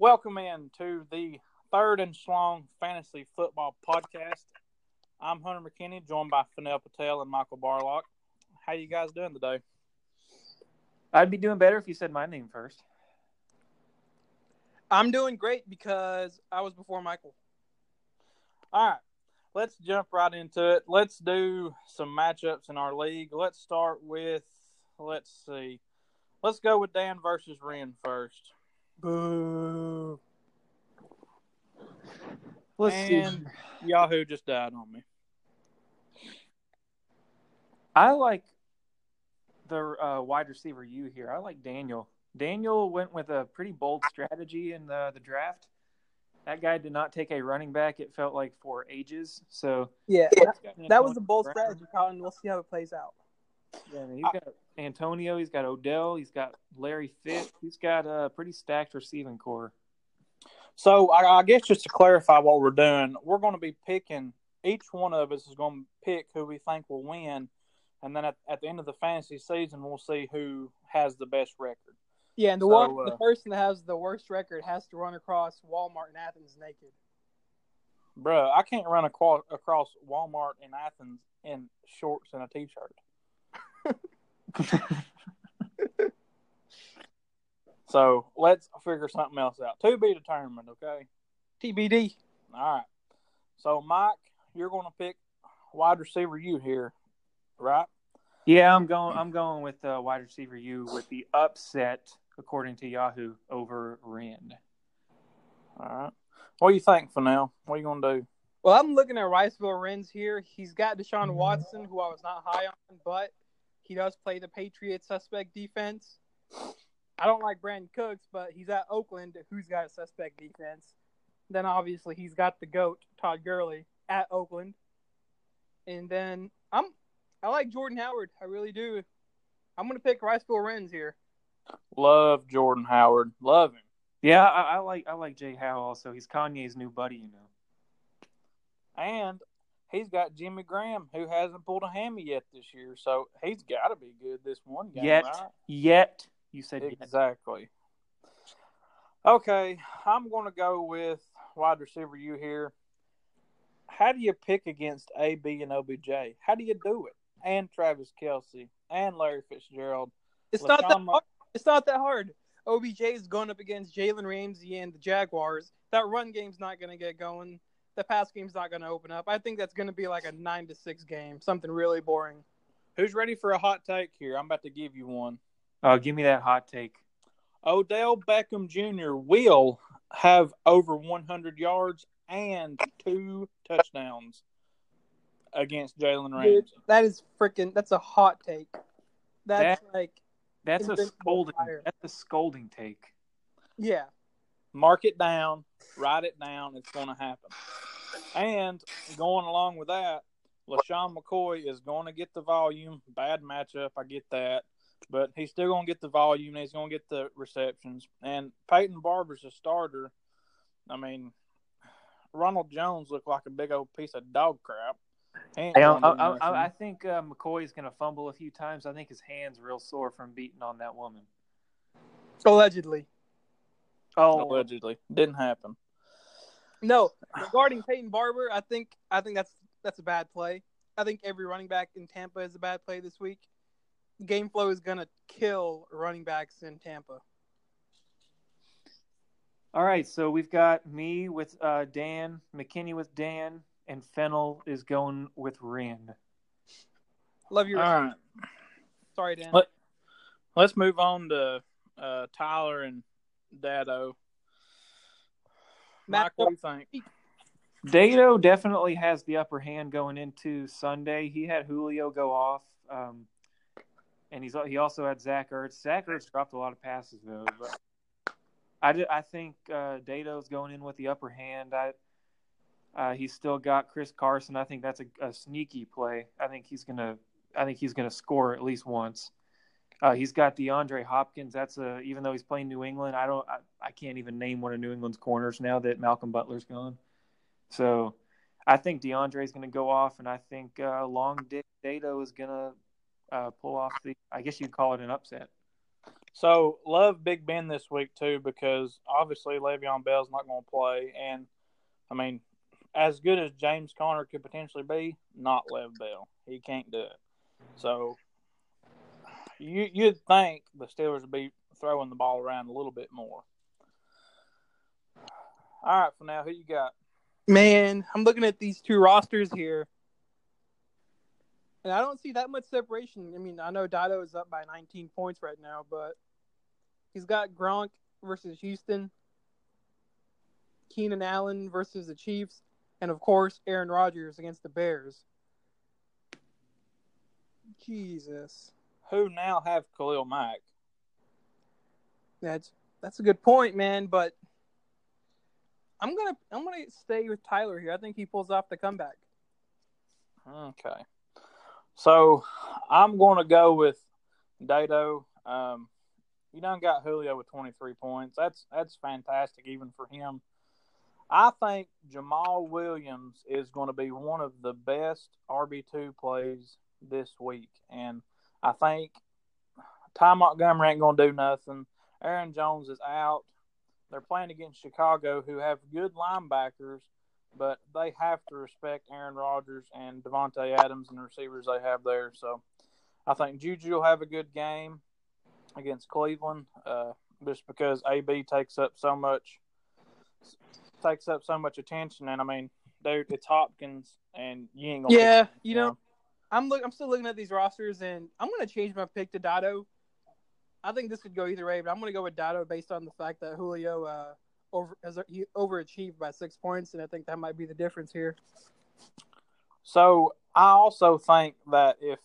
Welcome in to the third and Schlong Fantasy Football Podcast. I'm Hunter McKinney, joined by Fennell Patel and Michael Barlock. How you guys doing today? I'd be doing better if you said my name first. I'm doing great because I was before Michael. All right, let's jump right into it. Let's do some matchups in our league. Let's start with, let's see, let's go with Dan versus Ren first. Boo. Let's and see. Yahoo just died on me. I like the uh, wide receiver you here. I like Daniel. Daniel went with a pretty bold strategy in the, the draft. That guy did not take a running back. It felt like for ages. So Yeah, he's that, that was a bold Brown. strategy, Colin. We'll see how it plays out. Yeah, he's got Antonio. He's got Odell. He's got Larry Fitz. He's got a pretty stacked receiving corps. So I, I guess just to clarify what we're doing, we're going to be picking. Each one of us is going to pick who we think will win, and then at, at the end of the fantasy season, we'll see who has the best record. Yeah, and the So, one, uh, the person that has the worst record has to run across Walmart in Athens naked. Bruh, I can't run across, across Walmart in Athens in shorts and a t-shirt. So let's figure something else out. To be determined, okay? TBD. All right. So Mike, you're going to pick wide receiver you here, right? Yeah, I'm going. I'm going with uh, wide receiver you with the upset according to Yahoo over Ren. All right. What do you think, for now? What are you going to do? Well, I'm looking at Riceville Renz here. He's got Deshaun Watson, who I was not high on, but he does play the Patriots suspect defense. I don't like Brandin Cooks, but he's at Oakland, who's got a suspect defense. Then obviously he's got the goat Todd Gurley at Oakland, and then I'm I like Jordan Howard. I really do. I'm gonna pick Riceville Renz here. Love Jordan Howard. Love him. Yeah, I, I like. I like Jay Howe also. He's Kanye's new buddy, you know. And he's got Jimmy Graham, who hasn't pulled a hammy yet this year. So he's got to be good this one game, Yet, right? yet you said yet. Exactly. Okay, I'm going to go with wide receiver you here. How do you pick against AB and OBJ? How do you do it? And Travis Kelce and Larry Fitzgerald. It's not that hard. It's not that hard. OBJ is going up against Jalen Ramsey and the Jaguars. That run game's not going to get going. The pass game's not going to open up. I think that's going to be like a nine to six game, something really boring. Who's ready for a hot take here? I'm about to give you one. Oh, give me that hot take. Odell Beckham Jr. will have over 100 yards and two touchdowns against Jalen Ramsey. Dude, that is freaking. That's a hot take. That's like, That's a scolding. fire. That's a scolding take. yeah. Mark it down, write it down. It's going to happen. And going along with that, LeSean McCoy is going to get the volume. Bad matchup, I get that. But he's still going to get the volume. And he's going to get the receptions. And Peyton Barber's a starter. I mean, Ronald Jones looked like a big old piece of dog crap. He ain't I, I, I. I think uh, McCoy is going to fumble a few times. I think his hands real sore from beating on that woman. Allegedly. Oh, allegedly didn't happen. No, regarding Peyton Barber, I think I think that's that's a bad play. I think every running back in Tampa is a bad play this week. Game flow is gonna kill running backs in Tampa. All right, so we've got me with uh, Dan, McKinney with Dan, and Fennel is going with Ren. Love your All right. sorry, Dan. Let- Let's move on to uh, Tyler and Dado. Mike, what do you think? Dado definitely has the upper hand going into Sunday. He had Julio go off, um, and he's he also had Zach Ertz. Zach Ertz dropped a lot of passes though, but I, did, I think uh, Dado's going in with the upper hand. I uh, he's still got Chris Carson. I think that's a, a sneaky play. I think he's gonna I think he's gonna score at least once. Uh, he's got DeAndre Hopkins. That's a even though he's playing New England, I don't I, I can't even name one of New England's corners now that Malcolm Butler's gone. So I think DeAndre is going to go off, and I think uh, Long Dick Dato is going to uh, pull off the. I guess you'd call it an upset. So love Big Ben this week too because obviously Le'Veon Bell's not going to play, and I mean, as good as James Conner could potentially be, not Lev Bell. He can't do it. So you you'd think the Steelers would be throwing the ball around a little bit more. All right, for now, who you got? Man, I'm looking at these two rosters here. And I don't see that much separation. I mean, I know Dido is up by 19 points right now, but he's got Gronk versus Houston, Keenan Allen versus the Chiefs, and of course Aaron Rodgers against the Bears. Jesus, Who now have Khalil Mack? that's that's a good point, man. But I'm gonna I'm gonna stay with Tyler here. I think he pulls off the comeback. Okay. So I'm going to go with Dado. Um, you done got Julio with 23 points. That's that's fantastic even for him. I think Jamaal Williams is going to be one of the best RB2 plays this week. And I think Ty Montgomery ain't going to do nothing. Aaron Jones is out. They're playing against Chicago, who have good linebackers, but they have to respect Aaron Rodgers and Davante Adams and the receivers they have there. So I think Juju will have a good game against Cleveland, uh, just because AB takes up so much takes up so much attention. And I mean, dude, it's Hopkins, and you ain't gonna. Yeah, you know, I'm look I'm still looking at these rosters, and I'm gonna change my pick to Dado. I think this could go either way, but I'm gonna go with Dado based on the fact that Julio uh, over has he overachieved by six points, and I think that might be the difference here. So I also think that if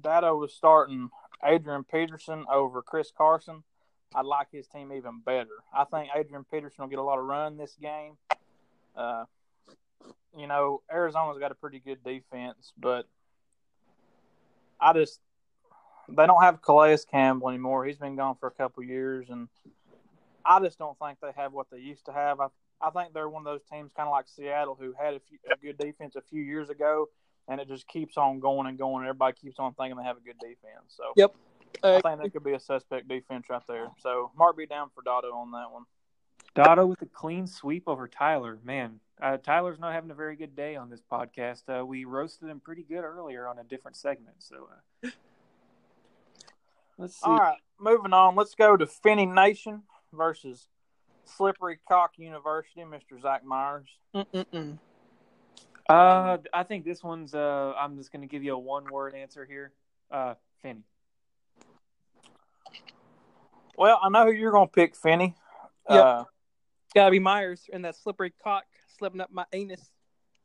Dado was starting Adrian Peterson over Chris Carson, I'd like his team even better. I think Adrian Peterson will get a lot of run this game. Uh, you know, Arizona's got a pretty good defense, but I just they don't have Calais Campbell anymore. He's been gone for a couple years, and I just don't think they have what they used to have. I I think they're one of those teams, kind of like Seattle, who had a, few, a good defense a few years ago, and it just keeps on going and going. And everybody keeps on thinking they have a good defense. So Yep. I Uh, think that could be a suspect defense right there. So Mark be down for Dotto on that one. Dotto with a clean sweep over Tyler. Man, uh, Tyler's not having a very good day on this podcast. Uh, we roasted him pretty good earlier on a different segment. So uh, let's see. All right, moving on. Let's go to Finney Nation versus Slippery Cock University, Mr. Zach Myers. mm-mm-mm. Uh, I think this one's. Uh, I'm just going to give you a one word answer here. Uh, Finney. Well, I know who you're going to pick, Finney. Yep. Uh, Gotta be Myers and that slippery cock slipping up my anus.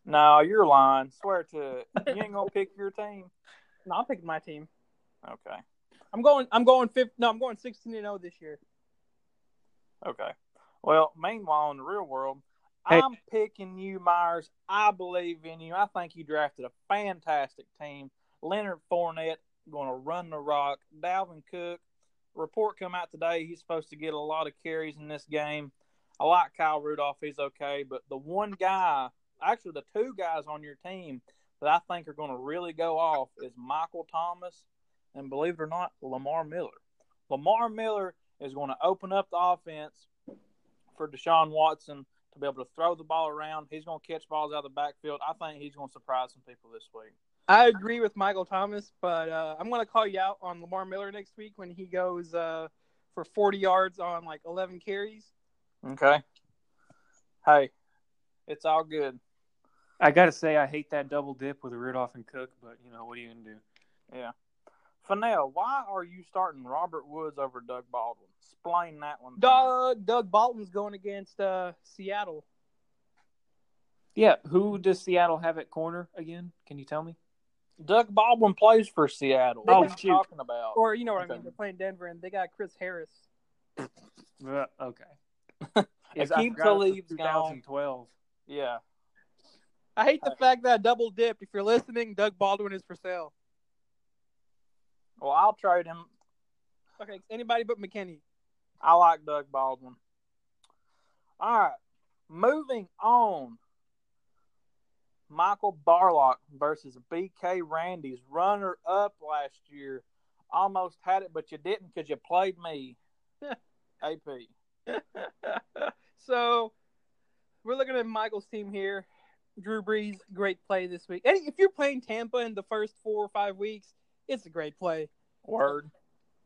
no, you're lying. Swear to it. You ain't to pick your team. No, I'm picking my team. Okay. I'm going. I'm going fifth. No, I'm going 16 and 0 this year. Okay. Well, meanwhile, in the real world, Hey. I'm picking you, Myers. I believe in you. I think you drafted a fantastic team. Leonard Fournette going to run the rock. Dalvin Cook. Report come out today. He's supposed to get a lot of carries in this game. I like Kyle Rudolph. He's okay, but the one guy, actually the two guys on your team that I think are going to really go off is Michael Thomas and believe it or not, Lamar Miller. Lamar Miller is going to open up the offense for Deshaun Watson to be able to throw the ball around. He's going to catch balls out of the backfield. I think he's going to surprise some people this week. I agree with Michael Thomas, but uh, I'm going to call you out on Lamar Miller next week when he goes uh, for 40 yards on like 11 carries. Okay. Hey, it's all good. I got to say, I hate that double dip with Rudolph and Cook, but you know what are you going to do? Yeah. Fennell, why are you starting Robert Woods over Doug Baldwin? Explain that one. to me. Doug Doug Baldwin's going against uh, Seattle. Yeah, who does Seattle have at corner again? Can you tell me? Doug Baldwin plays for Seattle. Oh, what are you shoot. talking about? Or you know what I mean? They're playing Denver and they got Chris Harris. Okay. Yes, I Akeem forgot it gone. 2012. Yeah. I hate the fact that I double dipped. If you're listening, Doug Baldwin is for sale. Well, I'll trade him. Okay, anybody but McKinney. I like Doug Baldwin. All right. Moving on. Michael Barlock versus BK Randy's runner up last year, Almost had it, but you didn't because you played me. AP. so we're looking at Michael's team here. Drew Brees, great play this week. And if you're playing Tampa in the first four or five weeks, it's a great play. Word.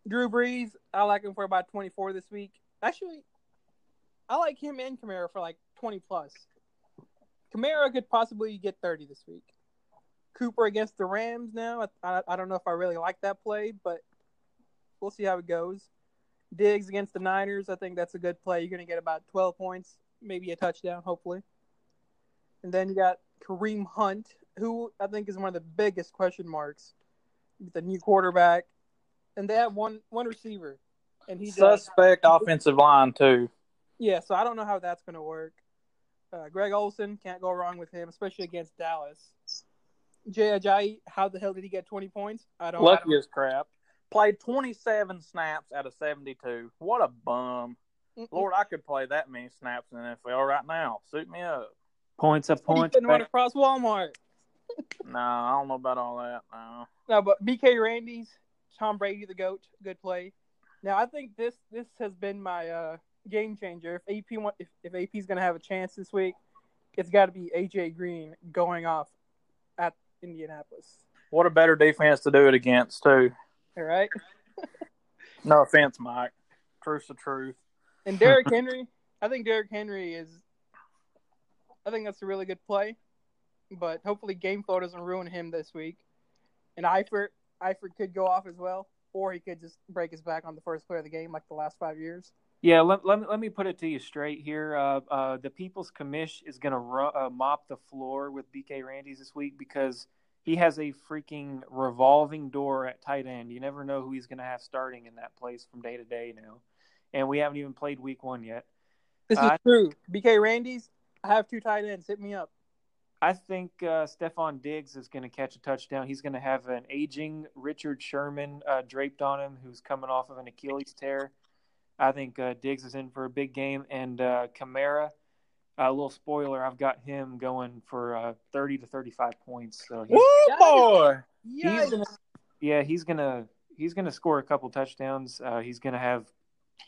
Drew Brees, I like him for about 24 this week. Actually, I like him and Kamara for like 20 plus. Kamara could possibly get 30 this week. Cooper against the Rams now. I, I, I don't know if I really like that play, but we'll see how it goes. Diggs against the Niners. I think that's a good play. You're going to get about 12 points, maybe a touchdown, hopefully. And then you got Kareem Hunt, who I think is one of the biggest question marks. The new quarterback, and they have one one receiver, and he suspect just, offensive line too. Yeah, so I don't know how that's going to work. Uh, Greg Olsen can't go wrong with him, especially against Dallas. Jay Ajayi, how the hell did he get 20 points? I don't. Lucky as crap. Played 27 snaps out of 72. What a bum. Mm-mm. Lord, I could play that many snaps in the NFL right now. Suit me up. Points up points. He run across Walmart. no, I don't know about all that. No. No, but BK Randy's Tom Brady, the goat, good play. Now I think this this has been my uh, game changer. If AP want, if, if AP's going to have a chance this week, it's got to be AJ Green going off at Indianapolis. What a better defense to do it against, too. All right. no offense, Mike. Truth's the truth. And Derrick Henry, I think Derrick Henry is. I think that's a really good play, but hopefully game flow doesn't ruin him this week. And Eifert, Eifert could go off as well, or he could just break his back on the first play of the game, like the last five years. Yeah, let, let, me, let me put it to you straight here. Uh, uh, the People's Commish is going to uh, mop the floor with BK Randy's this week because he has a freaking revolving door at tight end. You never know who he's going to have starting in that place from day to day now. And we haven't even played week one yet. This is true. BK Randy's, I have two tight ends. Hit me up. I think uh, Stefon Diggs is going to catch a touchdown. He's going to have an aging Richard Sherman uh, draped on him who's coming off of an Achilles tear. I think uh, Diggs is in for a big game, and uh, Kamara. A little spoiler: I've got him going for uh, thirty to thirty-five points. So he's, Woo, boy! He's gonna, yeah, he's gonna he's gonna score a couple touchdowns. Uh, he's gonna have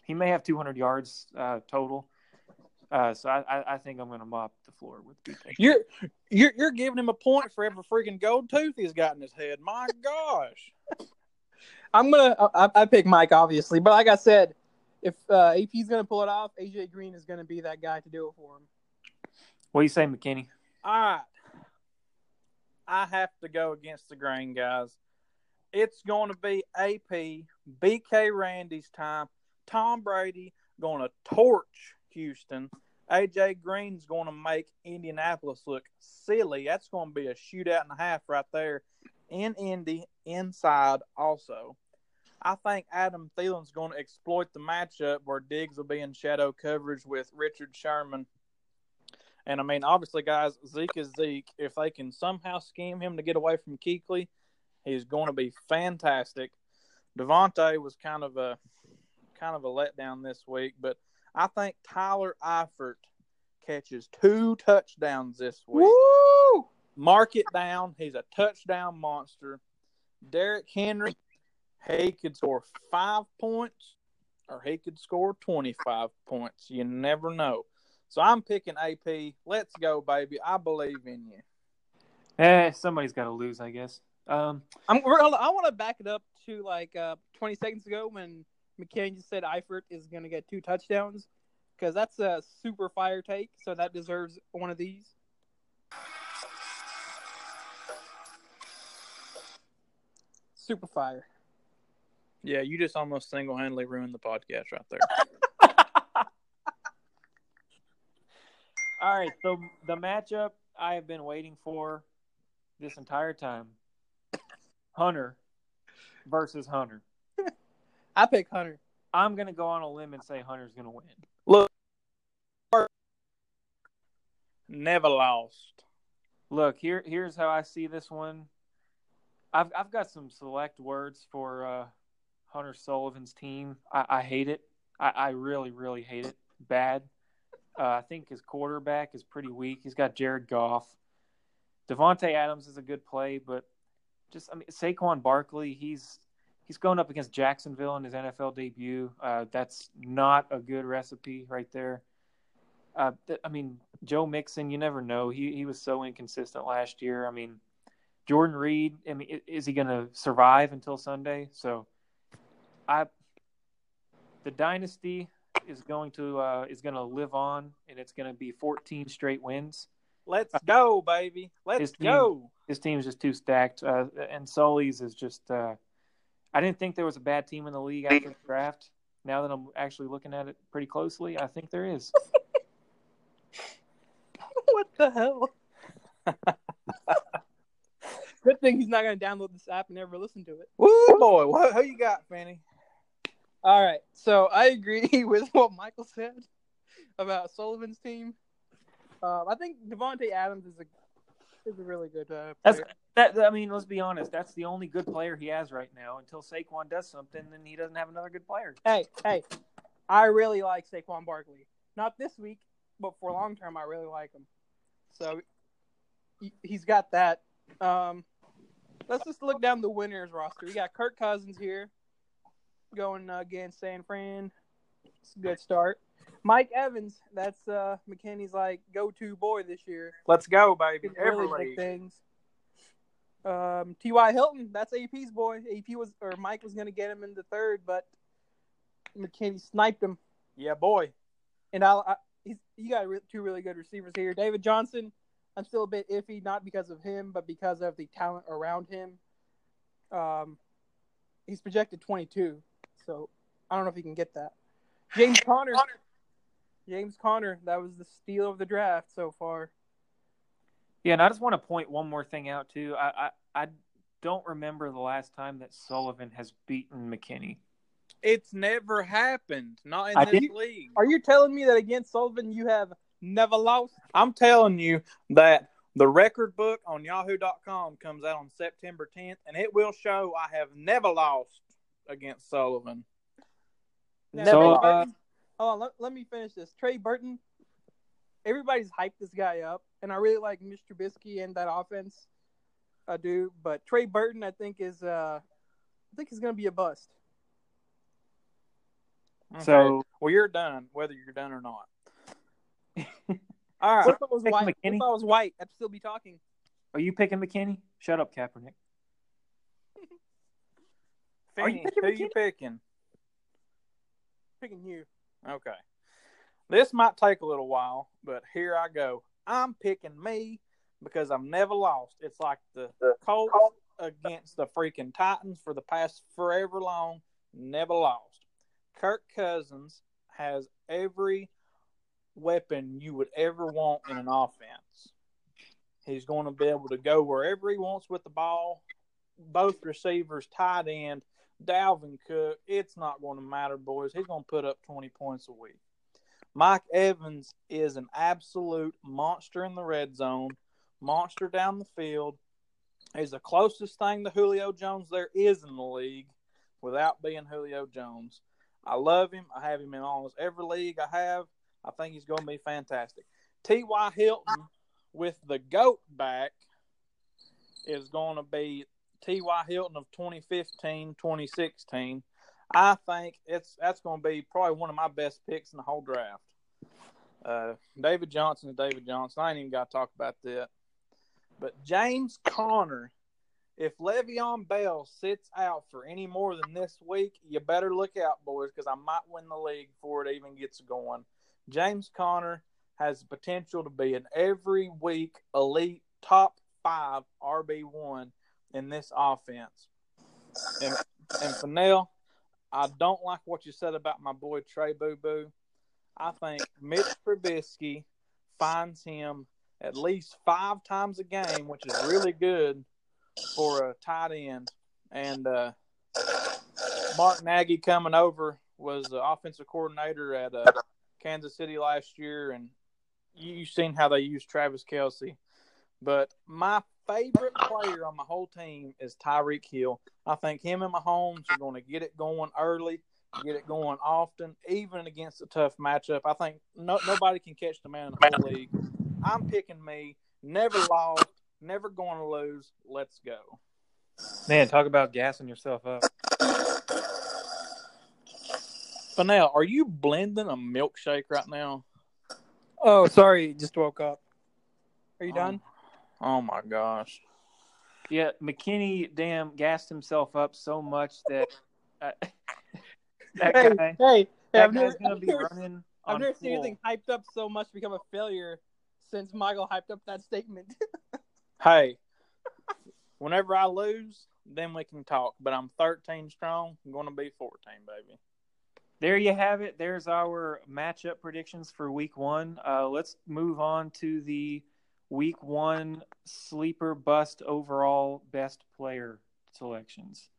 he may have two hundred yards uh, total. Uh, so I, I think I'm going to mop the floor with BK. You're you're you're giving him a point for every freaking gold tooth he's got in his head. My gosh. I'm gonna I, I pick Mike obviously, but like I said, if uh, AP's going to pull it off, AJ Green is going to be that guy to do it for him. What do you say, McKinney? All right. I have to go against the grain, guys. It's going to be AP, BK Randy's time. Tom Brady going to torch Houston. AJ Green's going to make Indianapolis look silly. That's going to be a shootout and a half right there in Indy inside also. I think Adam Thielen's going to exploit the matchup where Diggs will be in shadow coverage with Richard Sherman. And I mean, obviously, guys, Zeke is Zeke. If they can somehow scheme him to get away from Kuechly, he's going to be fantastic. Davante was kind of a kind of a letdown this week, but I think Tyler Eifert catches two touchdowns this week. Woo! Mark it down. He's a touchdown monster. Derrick Henry he could score five points or he could score 25 points. You never know. So I'm picking AP. Let's go, baby. I believe in you. Eh, somebody's got to lose, I guess. Um, I'm, I want to back it up to like uh, 20 seconds ago when McKinney just said Eifert is going to get two touchdowns because that's a super fire take. So that deserves one of these. Super fire. Yeah, you just almost single handedly ruined the podcast right there. All right, so the matchup I have been waiting for this entire time Hunter versus Hunter. I pick Hunter. I'm going to go on a limb and say Hunter's going to win. Look, never lost. Look, here here's how I see this one. I've I've got some select words for uh, Hunter Sullivan's team. I, I hate it. I, I, really, really hate it. Bad. Uh, I think his quarterback is pretty weak. He's got Jared Goff. Davante Adams is a good play, but just I mean Saquon Barkley, he's he's going up against Jacksonville in his NFL debut. Uh, that's not a good recipe right there. Uh, th- I mean, Joe Mixon, you never know. He he was so inconsistent last year. I mean, Jordan Reed. I mean, is he going to survive until Sunday? So, I the dynasty is going to uh, is going to live on, and it's going to be 14 straight wins. Let's go, baby. Let's his team, go. His team is just too stacked, uh, and Sully's is just. Uh, I didn't think there was a bad team in the league after the draft. Now that I'm actually looking at it pretty closely, I think there is. what the hell? Good thing he's not going to download this app and never listen to it. Woo, boy. What, who you got, Fanny? All right. So I agree with what Michael said about Sullivan's team. Um, I think Davante Adams is a is a really good uh, That's that. I mean, let's be honest. That's the only good player he has right now. Until Saquon does something, then he doesn't have another good player. Hey, hey, I really like Saquon Barkley. Not this week, but for long term, I really like him. So he, he's got that. Um, let's just look down the winners roster. We got Kirk Cousins here going uh, against San Fran. It's a good start. Mike Evans, that's uh, McKinney's like go-to boy this year. Let's go, baby. Really things. Um, T.Y. Hilton, that's AP's boy. AP was or Mike was going to get him in the third, but McKinney sniped him. Yeah, boy. And I, I he's you got two really good receivers here. David Johnson, I'm still a bit iffy, not because of him, but because of the talent around him. Um, he's projected 22, so I don't know if you can get that. James Conner, James Conner, that was the steal of the draft so far. Yeah, and I just want to point one more thing out too. I I, I don't remember the last time that Sullivan has beaten McKinney. It's never happened. Not in I this did- league. Are you telling me that against Sullivan you have never lost? I'm telling you that the record book on yahoo.com comes out on September 10th, and it will show I have never lost against Sullivan. Now, So, Trey uh, hold on, let, let me finish this. Trey Burton, everybody's hyped this guy up, and I really like Mr. Trubisky and that offense. I do, but Trey Burton, I think is, uh, I think he's going to be a bust. Okay. So well, you're done, whether you're done or not. All right. What if it was white? What McKinney? if I was white? I'd still be talking. are you picking McKinney? Shut up, Kaepernick. Are you picking who you picking? Picking you. Okay. This might take a little while, but here I go. I'm picking me because I've never lost. It's like the Colts against the freaking Titans for the past forever long. Never lost. Kirk Cousins has every weapon you would ever want in an offense. He's going to be able to go wherever he wants with the ball. Both receivers, tight end, Dalvin Cook. It's not going to matter, boys. He's going to put up 20 points a week. Mike Evans is an absolute monster in the red zone, monster down the field. He's the closest thing to Julio Jones there is in the league without being Julio Jones. I love him. I have him in almost every league I have. I think he's going to be fantastic. T.Y. Hilton with the GOAT back is going to be T.Y. Hilton of 2015, 2016. I think it's that's going to be probably one of my best picks in the whole draft. Uh, David Johnson is David Johnson. I ain't even got to talk about that. But James Conner, if Le'Veon Bell sits out for any more than this week, you better look out, boys, because I might win the league before it even gets going. James Conner has the potential to be an every week elite top five RB one in this offense. And and Fennell, I don't like what you said about my boy Trey Boo Boo. I think Mitch Trubisky finds him at least five times a game, which is really good for a tight end. And uh, Mark Nagy coming over was the offensive coordinator at uh, Kansas City last year, and you, you've seen how they use Travis Kelce. But my favorite player on my whole team is Tyreek Hill. I think him and Mahomes are going to get it going early, get it going often, even against a tough matchup. I think no, nobody can catch the man in the whole league. I'm picking me. Never lost, never going to lose. Let's go. Man, talk about gassing yourself up. Fennell, are you blending a milkshake right now? Oh, sorry, just woke up. Are you Oh. done? Oh my gosh. Yeah, McKinney, damn, gassed himself up so much that uh, that hey, guy, hey, hey, that I've guy's never, gonna I've be never, running. I've on never seen anything hyped up so much become a failure since Michael hyped up that statement. Hey, whenever I lose, then we can talk. But I'm 13 strong. I'm going to be 14, baby. There you have it. There's our matchup predictions for week one. Uh, let's move on to the week one sleeper bust overall best player selections.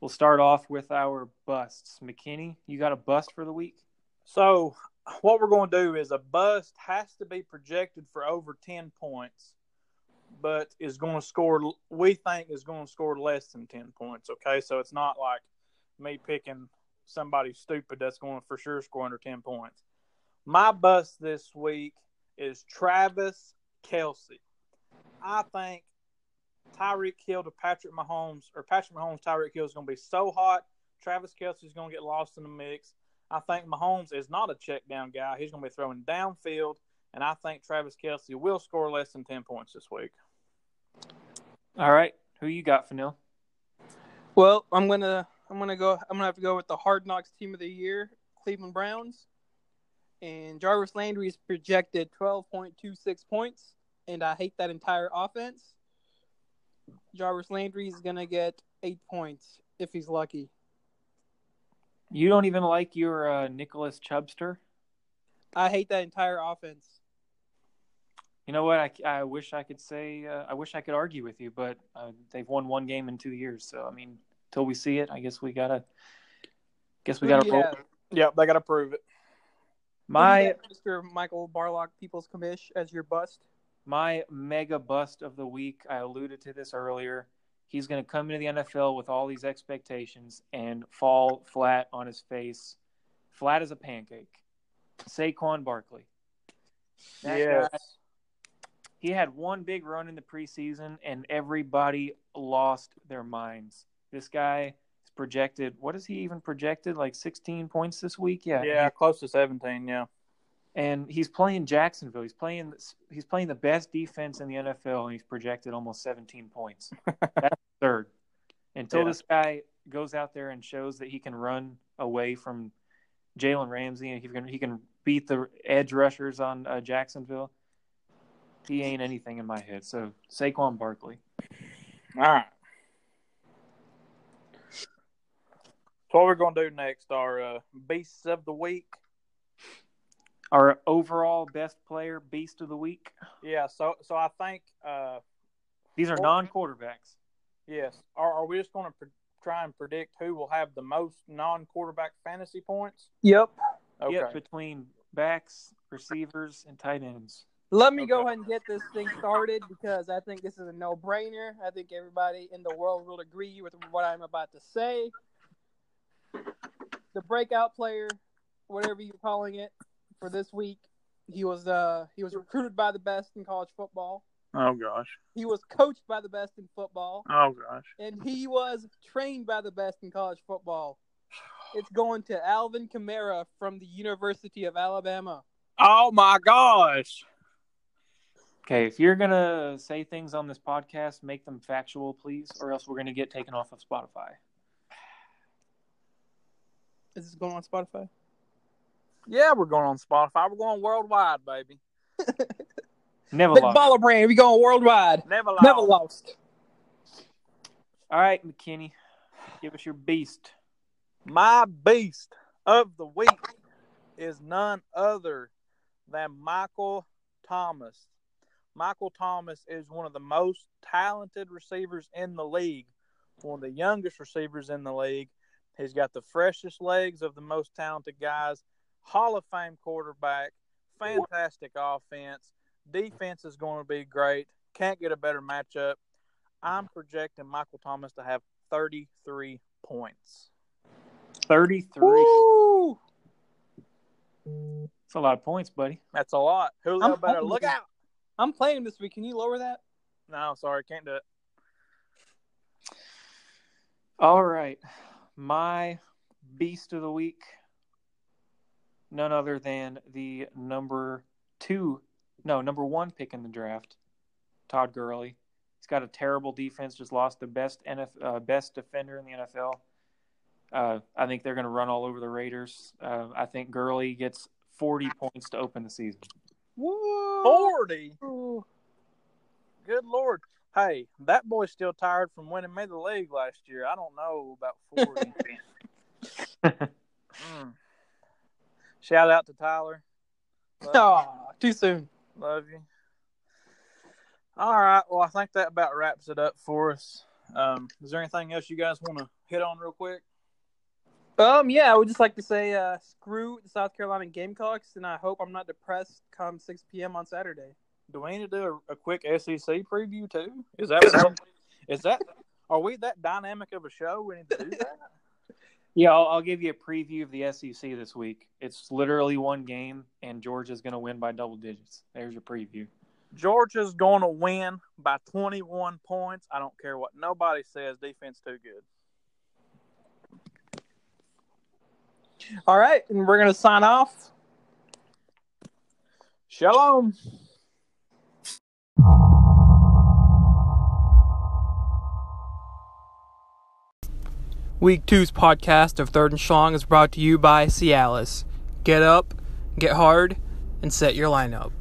We'll start off with our busts. McKinney, you got a bust for the week? So, what we're going to do is a bust has to be projected for over 10 points, but is going to score, we think, is going to score less than 10 points. Okay. So, it's not like me picking somebody stupid that's going to for sure score under 10 points. My bust this week is Travis Kelce. I think Tyreek Hill to Patrick Mahomes, or Patrick Mahomes, Tyreek Hill is going to be so hot. Travis Kelce is going to get lost in the mix. I think Mahomes is not a check down guy. He's going to be throwing downfield, and I think Travis Kelce will score less than 10 points this week. All right. Who you got, Fanil? well, I'm gonna I'm gonna go I'm gonna have to go with the Hard Knocks Team of the Year, Cleveland Browns, and Jarvis Landry is projected 12.26 points, and I hate that entire offense. Jarvis Landry is gonna get eight points if he's lucky. You don't even like your uh, Nicholas Chubster? I hate that entire offense. You know what? I, I wish I could say, uh, I wish I could argue with you, but uh, they've won one game in two years. So, I mean, till we see it, I guess we got to, guess we got to you roll. have? Yep, they got to prove it. Who do you My, Mr. Michael Barlock, People's Commish, as your bust. My mega bust of the week, I alluded to this earlier. He's going to come into the NFL with all these expectations and fall flat on his face, flat as a pancake. Saquon Barkley. That yes. guy- he had one big run in the preseason and everybody lost their minds. This guy is projected, what is he even projected? Like 16 points this week? Yeah. Yeah, close to 17, yeah. And he's playing Jacksonville. He's playing he's playing the best defense in the NFL and he's projected almost 17 points. That's third. Until Yeah. this guy goes out there and shows that he can run away from Jalen Ramsey and he can he can beat the edge rushers on uh, Jacksonville. He ain't anything in my head. So Saquon Barkley. All right. So what we're going to do next are uh, beasts of the week. Our overall best player, beast of the week. Yeah, so so I think uh, These are non-quarterbacks. yes. Are, are we just going to pre- try and predict who will have the most non-quarterback fantasy points? Yep. Okay. Yep, between backs, receivers, and tight ends. Let me go ahead and get this thing started because I think this is a no-brainer. I think everybody in the world will agree with what I'm about to say. The breakout player, whatever you're calling it, for this week, he was uh he was recruited by the best in college football. Oh gosh. He was coached by the best in football, Oh gosh. and he was trained by the best in college football. It's going to Alvin Kamara from the University of Alabama. Oh my gosh. Okay, if you're gonna say things on this podcast, make them factual, please, or else we're gonna get taken off of Spotify. Is this going on Spotify? Yeah, we're going on Spotify. We're going worldwide, baby. Never Big lost. baller brand. We going worldwide. Never lost. Never lost. All right, McKinney, give us your beast. My beast of the week is none other than Michael Thomas. Michael Thomas is one of the most talented receivers in the league, one of the youngest receivers in the league. He's got the freshest legs of the most talented guys, Hall of Fame quarterback, fantastic offense. Defense is going to be great. Can't get a better matchup. I'm projecting Michael Thomas to have 33 points. Thirty-three. Woo! That's a lot of points, buddy. That's a lot. Julio I'm better look out. I'm playing this week. Can you lower that? No, sorry, can't do it. All right, my beast of the week none other than the number two, no, number one pick in the draft, Todd Gurley. He's got a terrible defense. Just lost the best NF, uh, best defender in the NFL. Uh, I think they're going to run all over the Raiders. Uh, I think Gurley gets 40 points to open the season. Whoa. Forty. Good lord. Hey, that boy's still tired from winning me the league last year. I don't know about forty. Mm. Shout out to Tyler. Love, Aw, too soon. love you. All right. Well, I think that about wraps it up for us. Um, is there anything else you guys want to hit on real quick? Um, yeah, I would just like to say, uh, screw the South Carolina Gamecocks, and I hope I'm not depressed come 6 p.m. on Saturday. Do we need to do a, a quick SEC preview too? Is that is that are we that dynamic of a show? We need to do that. Yeah, I'll, I'll give you a preview of the SEC this week. It's literally one game, and Georgia's going to win by double digits. There's your preview. Georgia's going to win by 21 points. I don't care what nobody says. Defense too good. All right, and we're gonna sign off. Shalom. Week two's podcast of Third and Schlong is brought to you by Cialis. Get up, get hard, and set your lineup.